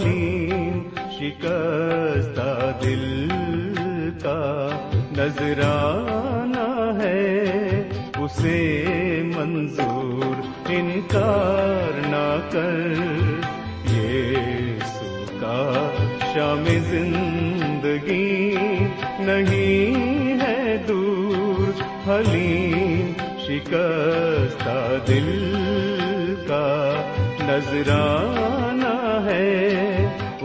حلیم شکستہ دل کا نذرانہ ہے۔ اسے منظور انکار نہ کر۔ یہ سکا شام زندگی نہیں ہے دور۔ حلیم، شکستہ دل کا نذرانہ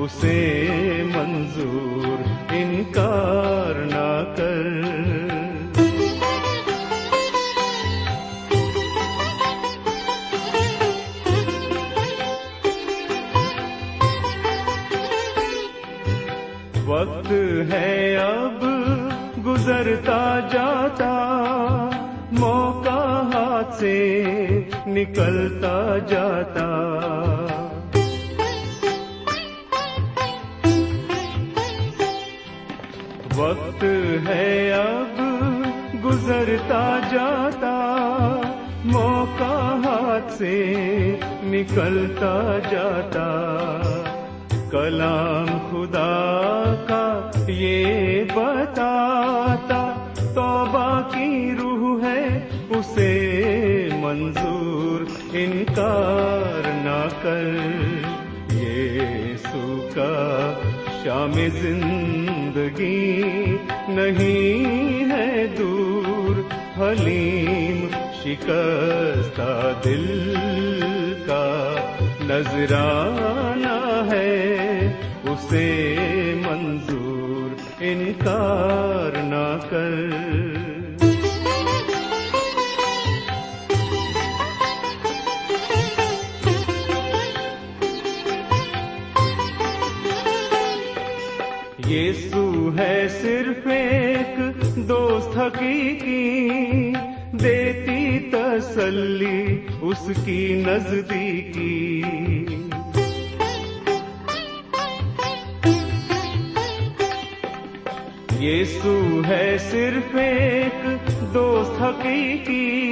اسے منظور انکار نہ کر۔ وقت ہے اب، گزرتا جاتا۔ موقع ہاتھ سے نکلتا جاتا۔ وقت ہے اب، گزرتا جاتا، موقع ہاتھ سے نکلتا جاتا۔ کلام خدا کا یہ بتاتا، توبہ کی روح ہے، اسے منظور انکار نہ کر۔ یہ سوکا شام زندگی نہیں ہے دور حلیم شکستہ دل کا نذرانہ ہے اسے منظور انکار نہ کر۔ دوست حقیقی دیتی تسلی اس کی نزدیکی۔ یسو ہے صرف ایک دوست حقیقی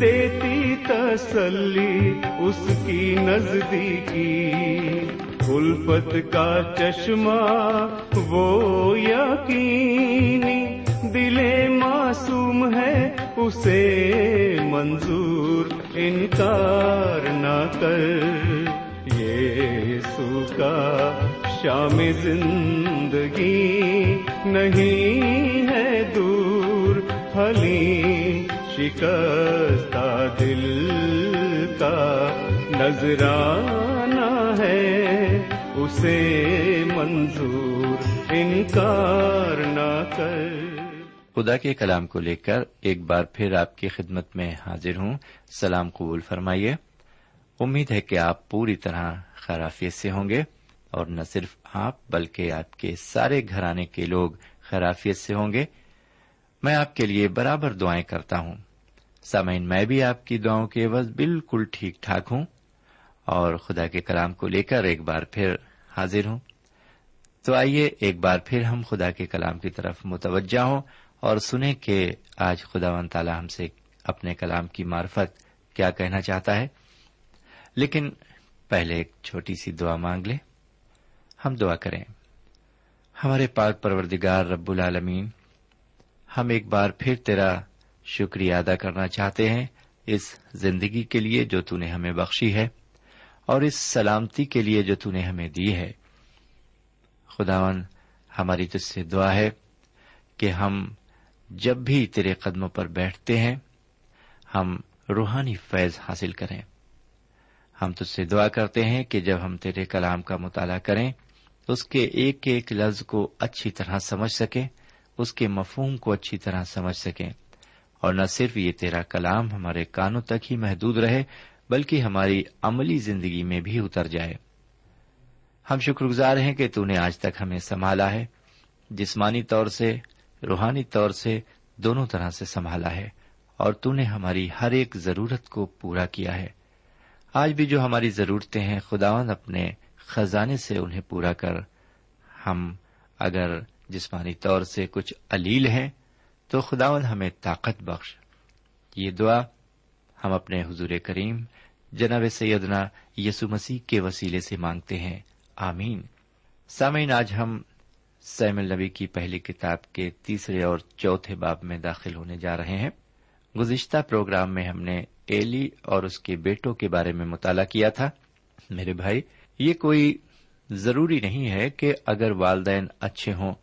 دیتی تسلی اس کی نزدیکی۔ الفت کا چشمہ وہ یقینی دل معصوم ہے، اسے منظور انکار نہ کر۔ یہ سوکا شام زندگی نہیں ہے دور۔ حلیم شکستہ دل کا نذرانہ ہے، اسے منظور انکار نہ کر۔ خدا کے کلام کو لے کر ایک بار پھر آپ کی خدمت میں حاضر ہوں۔ سلام قبول فرمائیے۔ امید ہے کہ آپ پوری طرح خرافیت سے ہوں گے۔ اور نہ صرف آپ، بلکہ آپ کے سارے گھرانے کے لوگ خرافیت سے ہوں گے۔ میں آپ کے لیے برابر دعائیں کرتا ہوں۔ سامعین، میں بھی آپ کی دعاؤں کے عوض بالکل ٹھیک ٹھاک ہوں۔ اور خدا کے کلام کو لے کر ایک بار پھر حاضر ہوں۔ تو آئیے ایک بار پھر ہم خدا کے کلام کی طرف متوجہ ہوں۔ اور سنیں کہ آج خدا و تعالی ہم سے اپنے کلام کی معرفت کیا کہنا چاہتا ہے۔ لیکن پہلے ایک چھوٹی سی دعا مانگ لیں۔ ہم دعا کریں۔ ہمارے پاک پروردگار رب العالمین، ہم ایک بار پھر تیرا شکریہ ادا کرنا چاہتے ہیں اس زندگی کے لیے جو تو نے ہمیں بخشی ہے اور اس سلامتی کے لیے جو تو نے ہمیں دی ہے۔ خداون ہماری تجھ سے دعا ہے کہ ہم جب بھی تیرے قدموں پر بیٹھتے ہیں، ہم روحانی فیض حاصل کریں۔ ہم تجھ سے دعا کرتے ہیں کہ جب ہم تیرے کلام کا مطالعہ کریں، اس کے ایک ایک لفظ کو اچھی طرح سمجھ سکیں، اس کے مفہوم کو اچھی طرح سمجھ سکیں۔ اور نہ صرف یہ تیرا کلام ہمارے کانوں تک ہی محدود رہے، بلکہ ہماری عملی زندگی میں بھی اتر جائے۔ ہم شکر گزار ہیں کہ تو نے آج تک ہمیں سنبھالا ہے۔ جسمانی طور سے روحانی طور سے دونوں طرح سے سنبھالا ہے اور تو نے ہماری ہر ایک ضرورت کو پورا کیا ہے۔ آج بھی جو ہماری ضرورتیں ہیں خداون اپنے خزانے سے انہیں پورا کر۔ ہم اگر جسمانی طور سے کچھ علیل ہیں، تو خداون ہمیں طاقت بخش۔ یہ دعا ہم اپنے حضور کریم، جناب سیدنا یسو مسیح کے وسیلے سے مانگتے ہیں۔ آمین۔ سامعین، آج ہم سیم النبی کی پہلی کتاب کے تیسرے اور چوتھے باب میں داخل ہونے جا رہے ہیں۔ گزشتہ پروگرام میں ہم نے ایلی اور اس کے بیٹوں کے بارے میں مطالعہ کیا تھا۔ میرے بھائی، یہ کوئی ضروری نہیں ہے کہ اگر والدین اچھے ہوں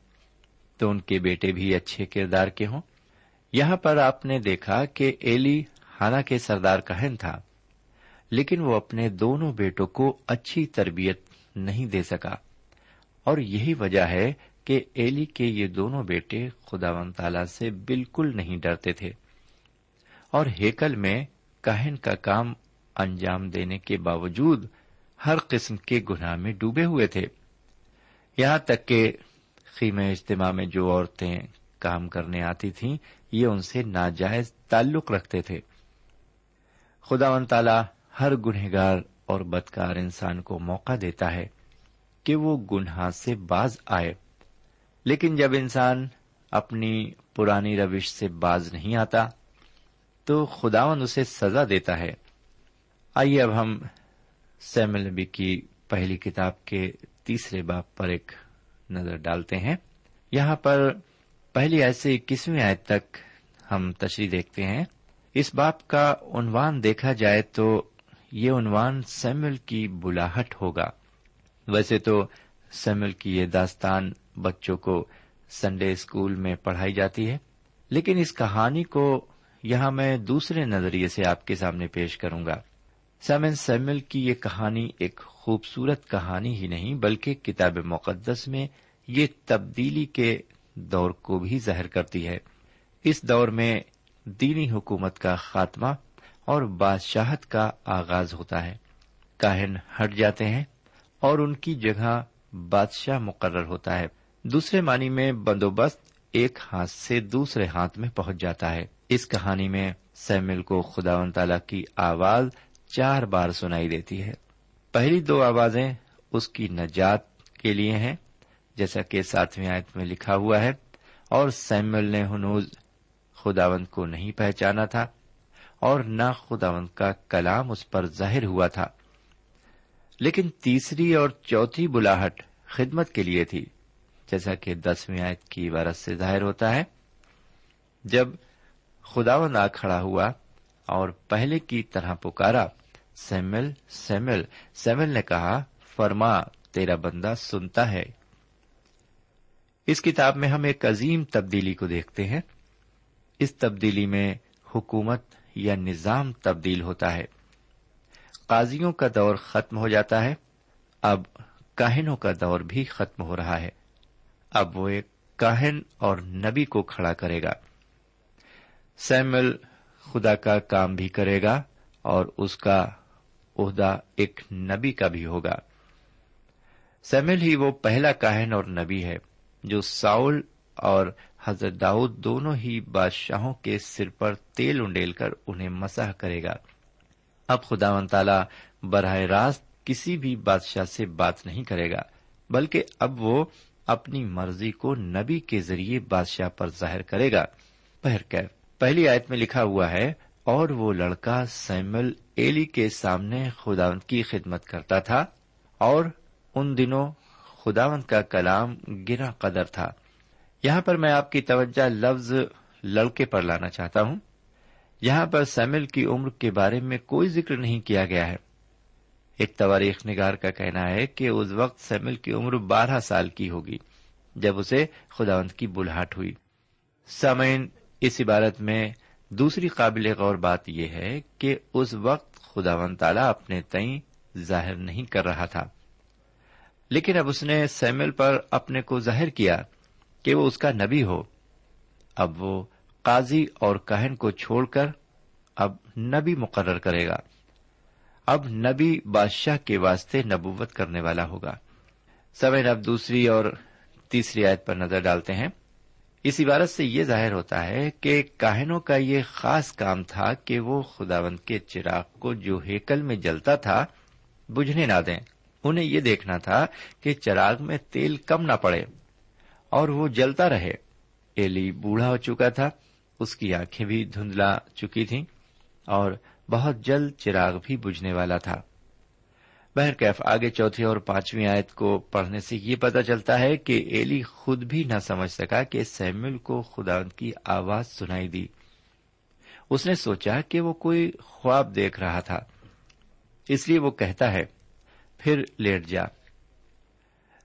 تو ان کے بیٹے بھی اچھے کردار کے ہوں۔ یہاں پر آپ نے دیکھا کہ ایلی حالانکہ سردار کہن تھا، لیکن وہ اپنے دونوں بیٹوں کو اچھی تربیت نہیں دے سکا۔ اور یہی وجہ ہے کہ ایلی کے یہ دونوں بیٹے خدا و تعالی سے بالکل نہیں ڈرتے تھے۔ اور ہیکل میں کہن کا کام انجام دینے کے باوجود ہر قسم کے گناہ میں ڈوبے ہوئے تھے۔ یہاں تک کہ خیم اجتماع میں جو عورتیں کام کرنے آتی تھیں، یہ ان سے ناجائز تعلق رکھتے تھے۔ خدا و تعالی ہر گنہگار اور بدکار انسان کو موقع دیتا ہے کہ وہ گناہ سے باز آئے۔ لیکن جب انسان اپنی پرانی روش سے باز نہیں آتا، تو خداون اسے سزا دیتا ہے۔ آئیے اب ہم سیمل کی پہلی کتاب کے تیسرے باپ پر ایک نظر ڈالتے ہیں۔ یہاں پر پہلی ایسے اکیسویں آیت تک ہم تشریح دیکھتے ہیں۔ اس باپ کا عنوان دیکھا جائے تو یہ عنوان سیمل کی بلاہٹ ہوگا۔ ویسے تو سیمل کی یہ داستان بچوں کو سنڈے اسکول میں پڑھائی جاتی ہے۔ لیکن اس کہانی کو یہاں میں دوسرے نظریے سے آپ کے سامنے پیش کروں گا۔ سیمن سیمل کی یہ کہانی ایک خوبصورت کہانی ہی نہیں، بلکہ کتاب مقدس میں یہ تبدیلی کے دور کو بھی ظاہر کرتی ہے۔ اس دور میں دینی حکومت کا خاتمہ اور بادشاہت کا آغاز ہوتا ہے۔ کاہن ہٹ جاتے ہیں اور ان کی جگہ بادشاہ مقرر ہوتا ہے۔ دوسرے معنی میں بندوبست ایک ہاتھ سے دوسرے ہاتھ میں پہنچ جاتا ہے۔ اس کہانی میں سیمل کو خدا و تعالی کی آواز چار بار سنائی دیتی ہے۔ پہلی دو آوازیں اس کی نجات کے لیے ہیں، جیسا کہ ساتویں آیت میں لکھا ہوا ہے، اور سیمل نے ہنوز خداوند کو نہیں پہچانا تھا، اور نہ خداوند کا کلام اس پر ظاہر ہوا تھا۔ لیکن تیسری اور چوتھی بلاہٹ خدمت کے لیے تھی۔ جیسا کہ دسویں آیت کی عبارت سے ظاہر ہوتا ہے، جب خداوند آ کھڑا ہوا اور پہلے کی طرح پکارا، سیمل سیمل سیمل نے کہا، فرما، تیرا بندہ سنتا ہے۔ اس کتاب میں ہم ایک عظیم تبدیلی کو دیکھتے ہیں۔ اس تبدیلی میں حکومت یا نظام تبدیل ہوتا ہے۔ قاضیوں کا دور ختم ہو جاتا ہے۔ اب کاہنوں کا دور بھی ختم ہو رہا ہے۔ اب وہ ایک کاہن اور نبی کو کھڑا کرے گا۔ سیمل خدا کا کام بھی کرے گا اور اس کا عہدہ ایک نبی کا بھی ہوگا۔ سیمل ہی وہ پہلا کاہن اور نبی ہے جو ساؤل اور حضرت داؤد دونوں ہی بادشاہوں کے سر پر تیل انڈیل کر انہیں مسح کرے گا۔ اب خدا و تعالی براہ راست کسی بھی بادشاہ سے بات نہیں کرے گا، بلکہ اب وہ اپنی مرضی کو نبی کے ذریعے بادشاہ پر ظاہر کرے گا۔ پہلی آیت میں لکھا ہوا ہے، اور وہ لڑکا سیمل ایلی کے سامنے خداوند کی خدمت کرتا تھا، اور ان دنوں خداوند کا کلام گرا قدر تھا۔ یہاں پر میں آپ کی توجہ لفظ لڑکے پر لانا چاہتا ہوں۔ یہاں پر سیمل کی عمر کے بارے میں کوئی ذکر نہیں کیا گیا ہے۔ ایک تواریخ نگار کا کہنا ہے کہ اس وقت سیمل کی عمر بارہ سال کی ہوگی، جب اسے خداوند کی بلہٹ ہوئی۔ سامعین، اس عبارت میں دوسری قابل غور بات یہ ہے کہ اس وقت خداون تعالی اپنے تئیں ظاہر نہیں کر رہا تھا۔ لیکن اب اس نے سیمل پر اپنے کو ظاہر کیا کہ وہ اس کا نبی ہو۔ اب وہ قاضی اور کہن کو چھوڑ کر اب نبی مقرر کرے گا۔ اب نبی بادشاہ کے واسطے نبوت کرنے والا ہوگا۔ سمے اب دوسری اور تیسری آیت پر نظر ڈالتے ہیں۔ اس عبارت سے یہ ظاہر ہوتا ہے کہ کاہنوں کا یہ خاص کام تھا کہ وہ خداوند کے چراغ کو جو ہیکل میں جلتا تھا، بجھنے نہ دیں۔ انہیں یہ دیکھنا تھا کہ چراغ میں تیل کم نہ پڑے اور وہ جلتا رہے۔ ایلی بوڑھا ہو چکا تھا، اس کی آنکھیں بھی دھندلا چکی تھیں اور بہت جلد چراغ بھی بجھنے والا تھا۔ بہرکیف، آگے چوتھی اور پانچویں آیت کو پڑھنے سے یہ پتا چلتا ہے کہ ایلی خود بھی نہ سمجھ سکا کہ سیمل کو خدا کی آواز سنائی دی۔ اس نے سوچا کہ وہ کوئی خواب دیکھ رہا تھا۔ اس لیے وہ کہتا ہے، پھر لیٹ جا۔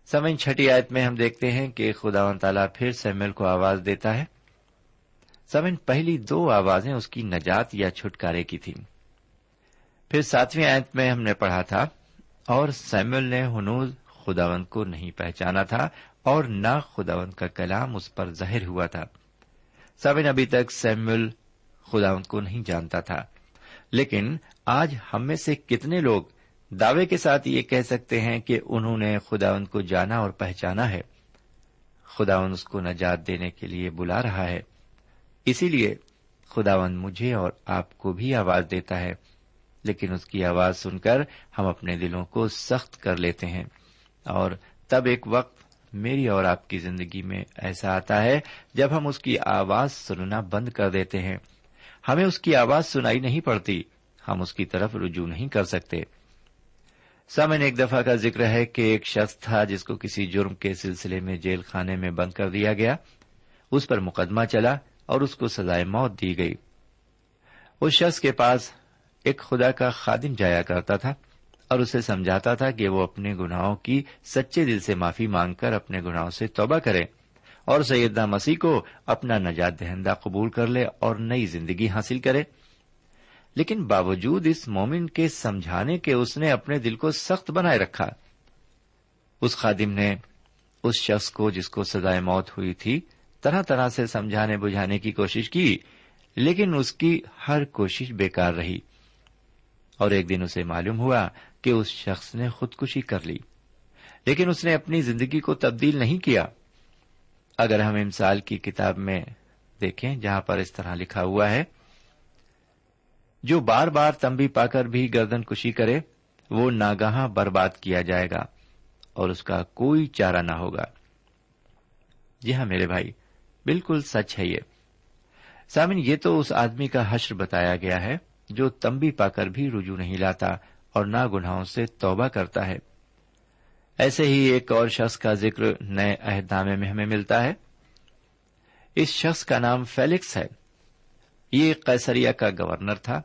سمن چھٹی آیت میں ہم دیکھتے ہیں کہ خدا و تعالیٰ پھر سیمل کو آواز دیتا ہے۔ سمن پہلی دو آوازیں اس کی نجات یا چھٹکارے کی تھیں۔ پھر ساتویں آیت میں ہم نے پڑھا تھا، اور سیمل نے ہنوز خداوند کو نہیں پہچانا تھا، اور نہ خداوند کا کلام اس پر ظاہر ہوا تھا۔ سمن ابھی تک سیمل خداوند کو نہیں جانتا تھا۔ لیکن آج ہم میں سے کتنے لوگ دعوے کے ساتھ یہ کہہ سکتے ہیں کہ انہوں نے خداوند کو جانا اور پہچانا ہے۔ خداون اس کو نجات دینے کے لیے بلا رہا ہے۔ اسی لیے خداون مجھے اور آپ کو بھی آواز دیتا ہے۔ لیکن اس کی آواز سن کر ہم اپنے دلوں کو سخت کر لیتے ہیں۔ اور تب ایک وقت میری اور آپ کی زندگی میں ایسا آتا ہے جب ہم اس کی آواز سننا بند کر دیتے ہیں۔ ہمیں اس کی آواز سنائی نہیں پڑتی، ہم اس کی طرف رجوع نہیں کر سکتے۔ سامن ایک دفعہ کا ذکر ہے کہ ایک شخص تھا جس کو کسی جرم کے سلسلے میں جیل خانے میں بند کر دیا گیا۔ اس پر مقدمہ چلا اور اس کو سزائے موت دی گئی۔ اس شخص کے پاس ایک خدا کا خادم جایا کرتا تھا اور اسے سمجھاتا تھا کہ وہ اپنے گناہوں کی سچے دل سے معافی مانگ کر اپنے گناہوں سے توبہ کرے اور سیدہ مسیح کو اپنا نجات دہندہ قبول کر لے اور نئی زندگی حاصل کرے۔ لیکن باوجود اس مومن کے سمجھانے کے اس نے اپنے دل کو سخت بنائے رکھا۔ اس خادم نے اس شخص کو جس کو سزائے موت ہوئی تھی طرح طرح سے سمجھانے بجھانے کی کوشش کی، لیکن اس کی ہر کوشش بیکار رہی۔ اور ایک دن اسے معلوم ہوا کہ اس شخص نے خودکشی کر لی۔ لیکن اس نے اپنی زندگی کو تبدیل نہیں کیا۔ اگر ہم امسال کی کتاب میں دیکھیں جہاں پر اس طرح لکھا ہوا ہے، جو بار بار تمبی پا کر بھی گردن کشی کرے، وہ ناگاہ برباد کیا جائے گا اور اس کا کوئی چارہ نہ ہوگا۔ جی ہاں میرے بھائی، بالکل سچ ہے یہ۔ سامن، یہ تو اس آدمی کا حشر بتایا گیا ہے۔ جو تمبی پا کر بھی رجوع نہیں لاتا اور نہ گناہوں سے توبہ کرتا ہے۔ ایسے ہی ایک اور شخص کا ذکر نئے عہد نامے میں ہمیں ملتا ہے۔ اس شخص کا نام فیلکس ہے۔ یہ قیسریا کا گورنر تھا۔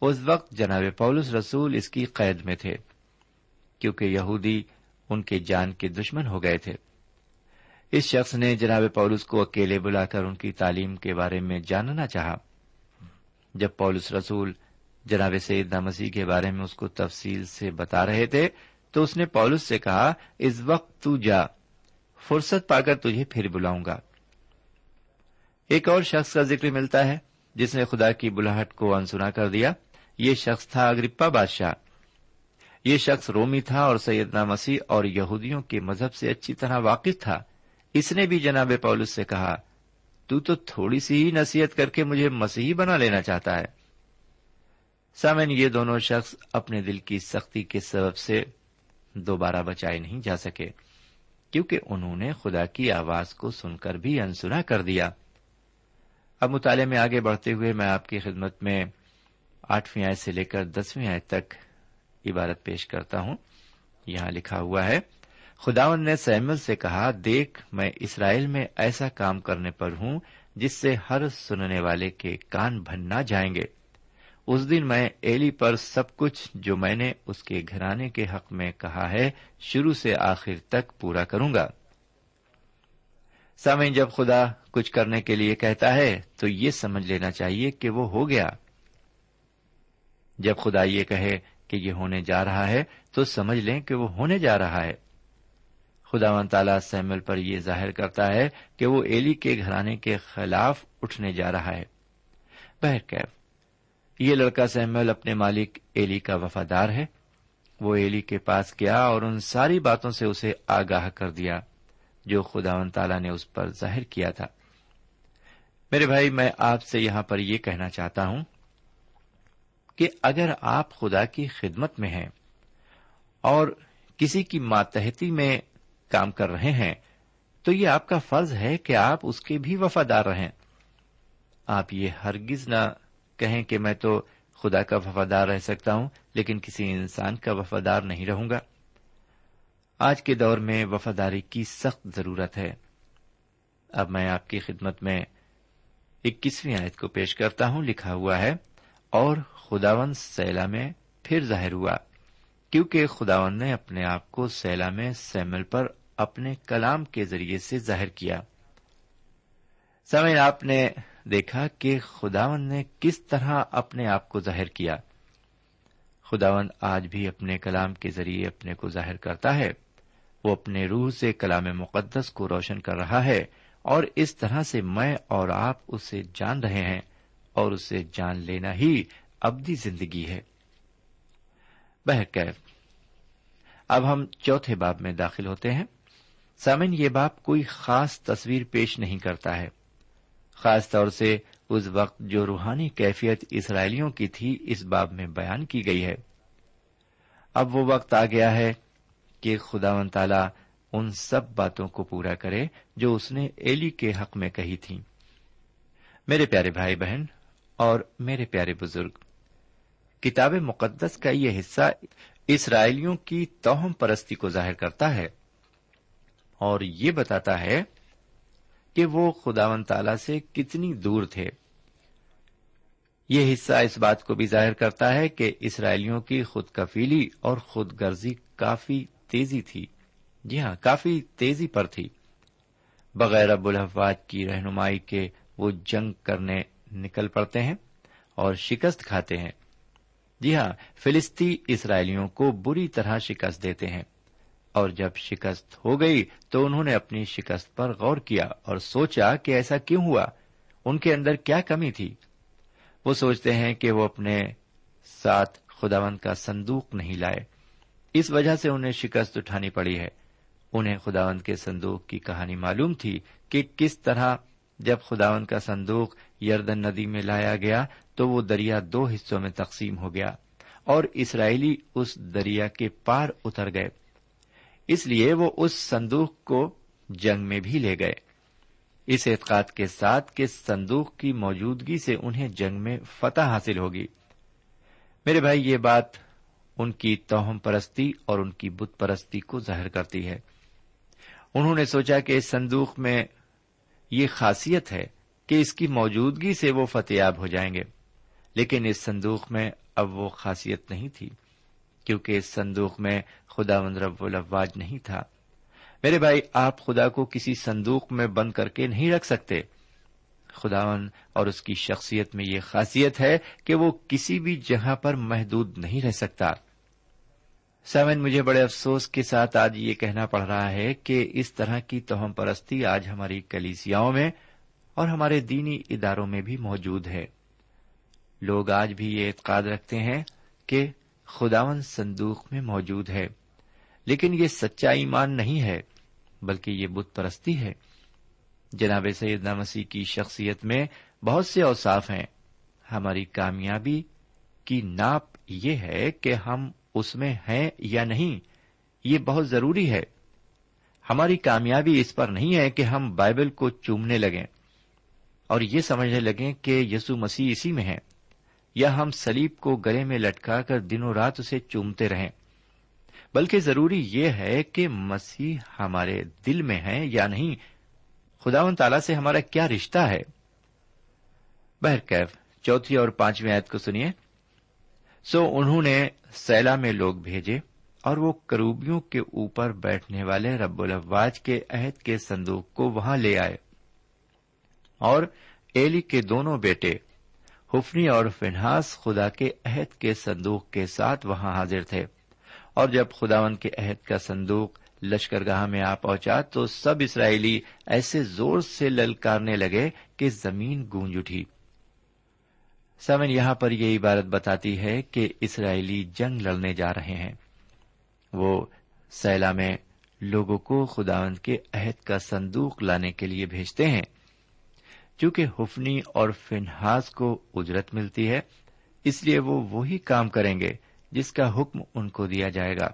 اس وقت جناب پولس رسول اس کی قید میں تھے، کیونکہ یہودی ان کے جان کے دشمن ہو گئے تھے۔ اس شخص نے جناب پولس کو اکیلے بلا کر ان کی تعلیم کے بارے میں جاننا چاہا۔ جب پولس رسول جناب سید مسیح کے بارے میں اس کو تفصیل سے بتا رہے تھے، تو اس نے پولس سے کہا، اس وقت تو جا، فرصت پا کر تجھے پھر بلاؤں گا۔ ایک اور شخص کا ذکر ملتا ہے، جس نے خدا کی بلاہٹ کو انسنا کر دیا۔ یہ شخص تھا اگرپا بادشاہ۔ یہ شخص رومی تھا اور سیدنا مسیح اور یہودیوں کے مذہب سے اچھی طرح واقف تھا۔ اس نے بھی جناب پولس سے کہا تو تو تھوڑی سی ہی نصیحت کر کے مجھے مسیحی بنا لینا چاہتا ہے۔ سامن یہ دونوں شخص اپنے دل کی سختی کے سبب سے دوبارہ بچائے نہیں جا سکے، کیونکہ انہوں نے خدا کی آواز کو سن کر بھی انسنا کر دیا۔ اب مطالعے میں آگے بڑھتے ہوئے میں آپ کی خدمت میں آٹھویں آئے سے لے کر دسویں آئے تک عبارت پیش کرتا ہوں۔ یہاں لکھا ہوا ہے خداون نے سیمل سے کہا، دیکھ، میں اسرائیل میں ایسا کام کرنے پر ہوں جس سے ہر سننے والے کے کان بھن نہ جائیں گے۔ اس دن میں ایلی پر سب کچھ جو میں نے اس کے گھرانے کے حق میں کہا ہے، شروع سے آخر تک پورا کروں گا۔ سامعین، جب خدا کچھ کرنے کے لیے کہتا ہے، تو یہ سمجھ لینا چاہیے کہ وہ ہو گیا۔ جب خدا یہ کہے کہ یہ ہونے جا رہا ہے، تو سمجھ لیں کہ وہ ہونے جا رہا ہے۔ خدا و تعالی سیمل پر یہ ظاہر کرتا ہے کہ وہ ایلی کے گھرانے کے خلاف اٹھنے جا رہا ہے۔ بہرکیف یہ لڑکا سیمل اپنے مالک ایلی کا وفادار ہے۔ وہ ایلی کے پاس گیا اور ان ساری باتوں سے اسے آگاہ کر دیا، جو خدا و تعالی نے اس پر ظاہر کیا تھا۔ میرے بھائی، میں آپ سے یہاں پر یہ کہنا چاہتا ہوں کہ اگر آپ خدا کی خدمت میں ہیں اور کسی کی ماتحتی میں کام کر رہے ہیں، تو یہ آپ کا فرض ہے کہ آپ اس کے بھی وفادار رہیں۔ آپ یہ ہرگز نہ کہیں کہ میں تو خدا کا وفادار رہ سکتا ہوں، لیکن کسی انسان کا وفادار نہیں رہوں گا۔ آج کے دور میں وفاداری کی سخت ضرورت ہے۔ اب میں آپ کی خدمت میں اکیسویں آیت کو پیش کرتا ہوں، لکھا ہوا ہے، اور خداون سیلا میں پھر ظاہر ہوا، کیونکہ خداون نے اپنے آپ کو سیلا میں سیمل پر اپنے کلام کے ذریعے سے ظاہر کیا۔ سمے آپ نے دیکھا کہ خداون نے کس طرح اپنے آپ کو ظاہر کیا۔ خداون آج بھی اپنے کلام کے ذریعے اپنے کو ظاہر کرتا ہے۔ وہ اپنے روح سے کلام مقدس کو روشن کر رہا ہے۔ اور اس طرح سے میں اور آپ اسے جان رہے ہیں اور اسے جان لینا ہی ابدی زندگی ہے۔ بہرکیف، اب ہم چوتھے باب میں داخل ہوتے ہیں۔ سامن یہ باپ کوئی خاص تصویر پیش نہیں کرتا ہے۔ خاص طور سے اس وقت جو روحانی کیفیت اسرائیلیوں کی تھی، اس باب میں بیان کی گئی ہے۔ اب وہ وقت آ گیا ہے کہ خدا و تعالی ان سب باتوں کو پورا کرے جو اس نے ایلی کے حق میں کہی تھی میرے پیارے بھائی بہن اور میرے پیارے بزرگ، کتاب مقدس کا یہ حصہ اسرائیلیوں کی توہم پرستی کو ظاہر کرتا ہے۔ اور یہ بتاتا ہے کہ وہ خداون تعالی سے کتنی دور تھے۔ یہ حصہ اس بات کو بھی ظاہر کرتا ہے کہ اسرائیلیوں کی خود کفیلی اور خود غرضی کافی تیزی تھی۔ جی ہاں کافی تیزی پر تھی۔ بغیر اب الحفاظ کی رہنمائی کے وہ جنگ کرنے نکل پڑتے ہیں اور شکست کھاتے ہیں۔ جی ہاں فلسطی اسرائیلیوں کو بری طرح شکست دیتے ہیں۔ اور جب شکست ہو گئی تو انہوں نے اپنی شکست پر غور کیا اور سوچا کہ ایسا کیوں ہوا؟ ان کے اندر کیا کمی تھی؟ وہ سوچتے ہیں کہ وہ اپنے ساتھ خداون کا صندوق نہیں لائے۔ اس وجہ سے انہیں شکست اٹھانی پڑی ہے۔ انہیں خداون کے صندوق کی کہانی معلوم تھی کہ کس طرح جب خداون کا صندوق یردن ندی میں لایا گیا تو وہ دریا دو حصوں میں تقسیم ہو گیا اور اسرائیلی اس دریا کے پار اتر گئے۔ اس لیے وہ اس صندوق کو جنگ میں بھی لے گئے۔ اس اعتقاد کے ساتھ کہ صندوق کی موجودگی سے انہیں جنگ میں فتح حاصل ہوگی۔ میرے بھائی، یہ بات ان کی توہم پرستی اور ان کی بت پرستی کو ظاہر کرتی ہے۔ انہوں نے سوچا کہ اس صندوق میں یہ خاصیت ہے کہ اس کی موجودگی سے وہ فتحیاب ہو جائیں گے، لیکن اس صندوق میں اب وہ خاصیت نہیں تھی۔ کیونکہ اس صندوق میں خدا مند رب الفواج نہیں تھا۔ میرے بھائی، آپ خدا کو کسی صندوق میں بند کر کے نہیں رکھ سکتے۔ خداون اور اس کی شخصیت میں یہ خاصیت ہے کہ وہ کسی بھی جگہ پر محدود نہیں رہ سکتا۔ سیون مجھے بڑے افسوس کے ساتھ آج یہ کہنا پڑ رہا ہے کہ اس طرح کی توہم پرستی آج ہماری کلیسیاؤں میں اور ہمارے دینی اداروں میں بھی موجود ہے۔ لوگ آج بھی یہ اعتقاد رکھتے ہیں کہ خداون صندوق میں موجود ہے، لیکن یہ سچا ایمان نہیں ہے، بلکہ یہ بت پرستی ہے۔ جناب سیدنا مسیح کی شخصیت میں بہت سے اوساف ہیں۔ ہماری کامیابی کی ناپ یہ ہے کہ ہم اس میں ہیں یا نہیں، یہ بہت ضروری ہے۔ ہماری کامیابی اس پر نہیں ہے کہ ہم بائبل کو چومنے لگیں اور یہ سمجھنے لگیں کہ یسو مسیح اسی میں ہے یا ہم سلیب کو گلے میں لٹکا کر دنوں رات اسے چومتے رہیں۔ بلکہ ضروری یہ ہے کہ مسیح ہمارے دل میں ہے یا نہیں خدا و تعالی سے ہمارا کیا رشتہ ہے؟ بہرکیف، چوتھی اور پانچویں آیت کو سنیے۔ سو انہوں نے سیلا میں لوگ بھیجے اور وہ کروبیوں کے اوپر بیٹھنے والے رب الفواج کے عہد کے سندوق کو وہاں لے آئے۔ اور ایلی کے دونوں بیٹے حفنی اور فنہاس خدا کے عہد کے صندوق کے ساتھ وہاں حاضر تھے۔ اور جب خداون کے عہد کا صندوق لشکر گاہ میں آ پہنچا تو سب اسرائیلی ایسے زور سے للکارنے لگے کہ زمین گونج اٹھی۔ سمن یہاں پر یہ عبارت بتاتی ہے کہ اسرائیلی جنگ لڑنے جا رہے ہیں۔ وہ سیلا میں لوگوں کو خداون کے عہد کا صندوق لانے کے لیے بھیجتے ہیں۔ چونکہ حفنی اور فنہاس کو اجرت ملتی ہے، اس لیے وہ وہی کام کریں گے جس کا حکم ان کو دیا جائے گا۔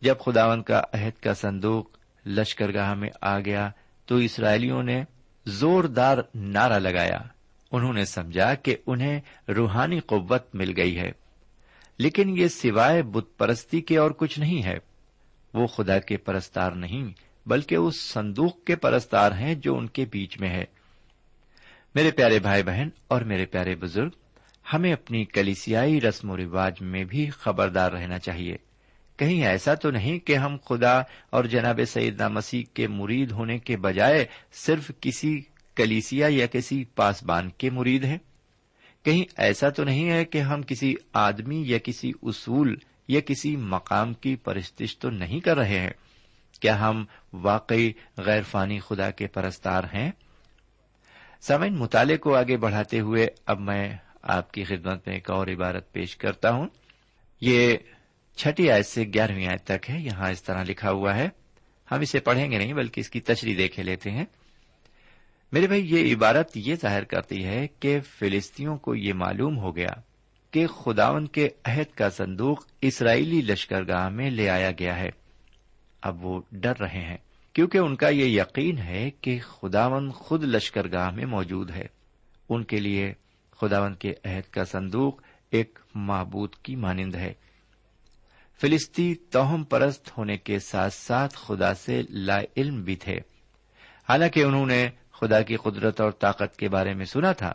جب خداون کا عہد کا صندوق لشکر گاہ میں آ گیا، تو اسرائیلیوں نے زوردار نعرہ لگایا۔ انہوں نے سمجھا کہ انہیں روحانی قوت مل گئی ہے۔ لیکن یہ سوائے بت پرستی کے اور کچھ نہیں ہے۔ وہ خدا کے پرستار نہیں، بلکہ اس صندوق کے پرستار ہیں جو ان کے بیچ میں ہے۔ میرے پیارے بھائی بہن اور میرے پیارے بزرگ، ہمیں اپنی کلیسیائی رسم و رواج میں بھی خبردار رہنا چاہیے۔ کہیں ایسا تو نہیں کہ ہم خدا اور جناب سیدنا مسیح کے مرید ہونے کے بجائے صرف کسی کلیسیا یا کسی پاسبان کے مرید ہیں۔ کہیں ایسا تو نہیں ہے کہ ہم کسی آدمی یا کسی اصول یا کسی مقام کی پرستش تو نہیں کر رہے ہیں۔ کیا ہم واقعی غیر فانی خدا کے پرستار ہیں؟ سمعن مطالعے کو آگے بڑھاتے ہوئے اب میں آپ کی خدمت میں ایک اور عبارت پیش کرتا ہوں۔ یہ چھٹی آیت سے گیارہویں آیت تک ہے، یہاں اس طرح لکھا ہوا ہے۔ ہم اسے پڑھیں گے نہیں، بلکہ اس کی تشریح دیکھے لیتے ہیں۔ میرے بھائی، یہ عبارت یہ ظاہر کرتی ہے کہ فلسطینوں کو یہ معلوم ہو گیا کہ خداون کے عہد کا صندوق اسرائیلی لشکر گاہ میں لے آیا گیا ہے۔ اب وہ ڈر رہے ہیں۔ کیونکہ ان کا یہ یقین ہے کہ خداون خود لشکر گاہ میں موجود ہے۔ ان کے لیے خداون کے عہد کا صندوق ایک معبود کی مانند ہے۔ فلسطی توہم پرست ہونے کے ساتھ ساتھ خدا سے لا علم بھی تھے۔ حالانکہ انہوں نے خدا کی قدرت اور طاقت کے بارے میں سنا تھا،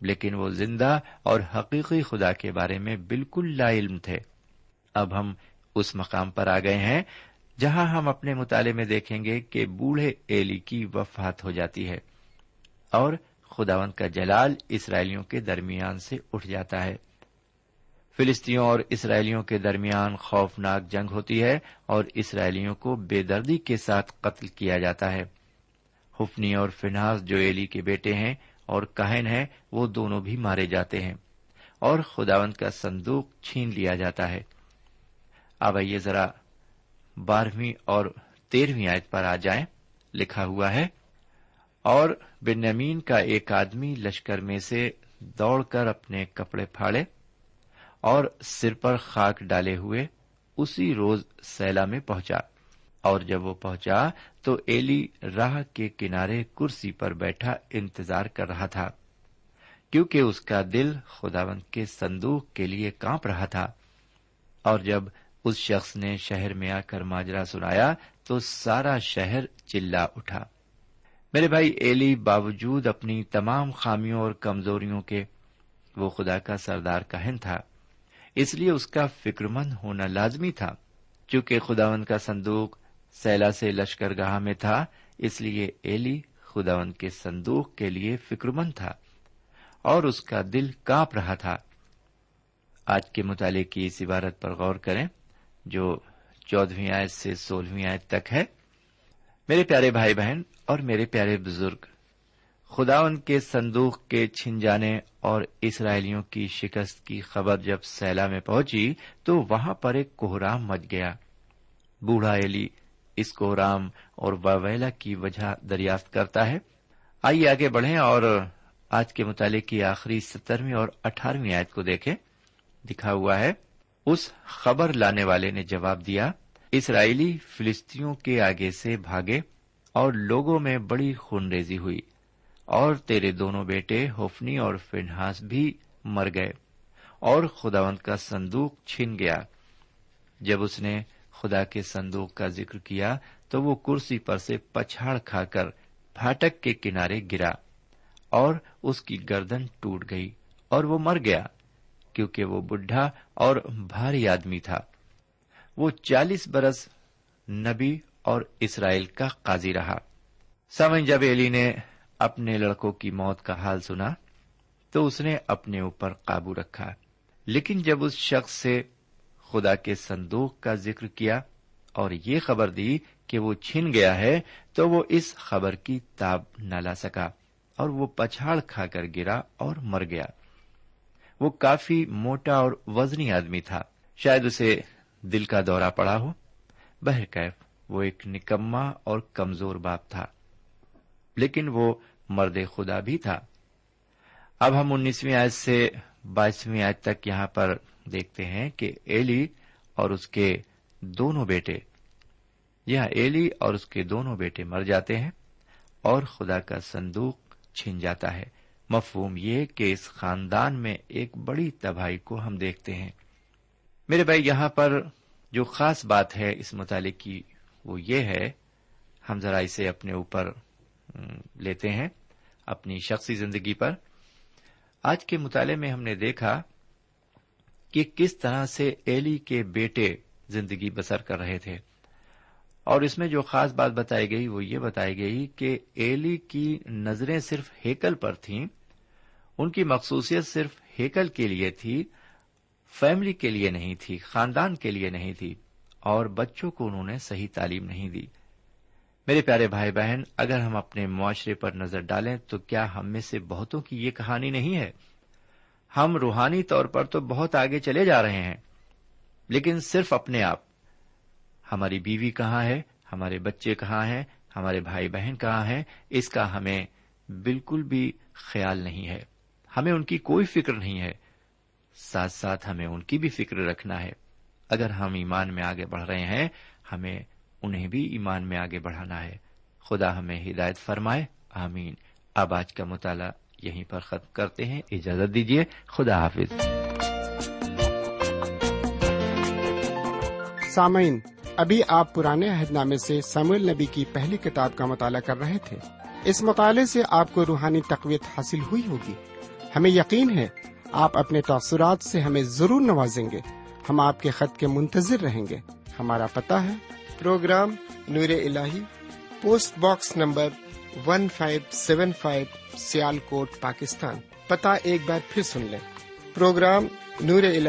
لیکن وہ زندہ اور حقیقی خدا کے بارے میں بالکل لا علم تھے۔ اب ہم اس مقام پر آ گئے ہیں جہاں ہم اپنے مطالعے میں دیکھیں گے کہ بوڑھے ایلی کی وفات ہو جاتی ہے اور خداون کا جلال اسرائیلیوں کے درمیان سے اٹھ جاتا ہے۔ فلسطینیوں اور اسرائیلیوں کے درمیان خوفناک جنگ ہوتی ہے اور اسرائیلیوں کو بے دردی کے ساتھ قتل کیا جاتا ہے۔ حفنی اور فناز جو ایلی کے بیٹے ہیں اور کہن ہیں، وہ دونوں بھی مارے جاتے ہیں اور خداون کا صندوق چھین لیا جاتا ہے۔ اب آئیے ذرا بارہویں اور تیرہویں آیت پر آ جائیں۔ لکھا ہوا ہے، اور بنیامین کا ایک آدمی لشکر میں سے دوڑ کر اپنے کپڑے پھاڑے اور سر پر خاک ڈالے ہوئے اسی روز سیلا میں پہنچا۔ اور جب وہ پہنچا تو ایلی راہ کے کنارے کرسی پر بیٹھا انتظار کر رہا تھا، کیونکہ اس کا دل خداوند کے صندوق کے لیے کانپ رہا تھا۔ اور جب اس شخص نے شہر میں آ کر ماجرا سنایا تو سارا شہر چلا اٹھا۔ میرے بھائی، ایلی باوجود اپنی تمام خامیوں اور کمزوریوں کے وہ خدا کا سردار کہن تھا، اس لیے اس کا فکر مند ہونا لازمی تھا۔ چونکہ خداون کا صندوق سیلا سے لشکر گاہ میں تھا، اس لیے ایلی خداون کے صندوق کے لیے فکر مند تھا اور اس کا دل کاپ رہا تھا۔ آج کے مطالعے کی اس عبارت پر غور کریں۔ جو چودہویں آیت سے سولہویں آیت تک ہے، میرے پیارے بھائی بہن اور میرے پیارے بزرگ، خدا ان کے سندوق کے چھن جانے اور اسرائیلیوں کی شکست کی خبر جب سیلا میں پہنچی تو وہاں پر ایک کوہرام مچ گیا۔ بوڑھا ایلی اس کوہرام اور واویلا کی وجہ دریافت کرتا ہے۔ آئیے آگے بڑھیں اور آج کے مطالعے کی آخری سترویں اور اٹھارہویں آیت کو دیکھیں۔ دکھا ہوا ہے اس خبر لانے والے نے جواب دیا، اسرائیلی فلسطینوں کے آگے سے بھاگے اور لوگوں میں بڑی خون ریزی ہوئی اور تیرے دونوں بیٹے ہوفنی اور فنہاس بھی مر گئے اور خداوند کا سندوق چھن گیا۔ جب اس نے خدا کے سندوق کا ذکر کیا تو وہ کرسی پر سے پچھاڑ کھا کر پھاٹک کے کنارے گرا اور اس کی گردن ٹوٹ گئی اور وہ مر گیا۔ کیونکہ وہ بڈھا اور بھاری آدمی تھا۔ وہ چالیس برس نبی اور اسرائیل کا قاضی رہا۔ سمن جب ایلی نے اپنے لڑکوں کی موت کا حال سنا، تو اس نے اپنے اوپر قابو رکھا۔ لیکن جب اس شخص سے خدا کے صندوق کا ذکر کیا اور یہ خبر دی کہ وہ چھن گیا ہے، تو وہ اس خبر کی تاب نہ لا سکا اور وہ پچھاڑ کھا کر گرا اور مر گیا۔ وہ کافی موٹا اور وزنی آدمی تھا۔ شاید اسے دل کا دورہ پڑا ہو۔ بہرکیف، وہ ایک نکما اور کمزور باپ تھا۔ لیکن وہ مرد خدا بھی تھا۔ اب ہم انیسویں آیت سے بائیسویں آیت تک یہاں پر دیکھتے ہیں کہ ایلی اور اس کے دونوں بیٹے، یہاں ایلی اور اس کے دونوں بیٹے مر جاتے ہیں اور خدا کا صندوق چھن جاتا ہے۔ مفہوم یہ کہ اس خاندان میں ایک بڑی تباہی کو ہم دیکھتے ہیں۔ میرے بھائی، یہاں پر جو خاص بات ہے اس مطالعے کی، وہ یہ ہے، ہم ذرا اسے اپنے اوپر لیتے ہیں، اپنی شخصی زندگی پر۔ آج کے مطالعے میں ہم نے دیکھا کہ کس طرح سے ایلی کے بیٹے زندگی بسر کر رہے تھے۔ اور اس میں جو خاص بات بتائی گئی وہ یہ بتائی گئی کہ ایلی کی نظریں صرف ہیکل پر تھیں، ان کی مخصوصیت صرف ہیکل کے لیے تھی، فیملی کے لیے نہیں تھی، خاندان کے لیے نہیں تھی، اور بچوں کو انہوں نے صحیح تعلیم نہیں دی۔ میرے پیارے بھائی بہن، اگر ہم اپنے معاشرے پر نظر ڈالیں تو کیا ہم میں سے بہتوں کی یہ کہانی نہیں ہے؟ ہم روحانی طور پر تو بہت آگے چلے جا رہے ہیں، لیکن صرف اپنے آپ ہماری بیوی کہاں ہے؟ ہمارے بچے کہاں ہیں؟ ہمارے بھائی بہن کہاں ہیں؟ اس کا ہمیں بالکل بھی خیال نہیں ہے۔ ہمیں ان کی کوئی فکر نہیں ہے۔ ساتھ ساتھ ہمیں ان کی بھی فکر رکھنا ہے۔ اگر ہم ایمان میں آگے بڑھ رہے ہیں، ہمیں انہیں بھی ایمان میں آگے بڑھانا ہے۔ خدا ہمیں ہدایت فرمائے۔ آمین۔ اب آج کا مطالعہ یہیں پر ختم کرتے ہیں۔ اجازت دیجیے خدا حافظ۔ سامعین ابھی آپ پرانے عہد نامے سے سمول نبی کی پہلی کتاب کا مطالعہ کر رہے تھے۔ اس مطالعے سے آپ کو روحانی تقویت حاصل ہوئی ہوگی۔ ہمیں یقین ہے، آپ اپنے تاثرات سے ہمیں ضرور نوازیں گے۔ ہم آپ کے خط کے منتظر رہیں گے۔ ہمارا پتا ہے۔ پروگرام نور ال post box number one five seven five Sialkot, Pakistan. پتا ایک بار پھر سن لیں۔ پروگرام نور ال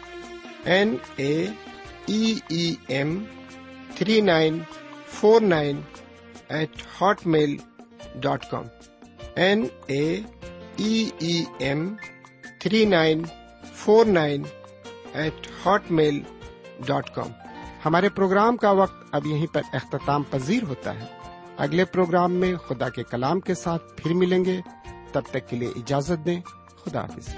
N A E M three nine four nine eight Hotmail dot com N A E M three nine four nine eight Hotmail dot com ہمارے programme کا وقت اب یہیں پر اختتام پذیر ہوتا ہے۔ اگلے پروگرام میں خدا کے کلام کے ساتھ پھر ملیں گے۔ تب تک کے لیے اجازت دیں۔ خدا حافظ۔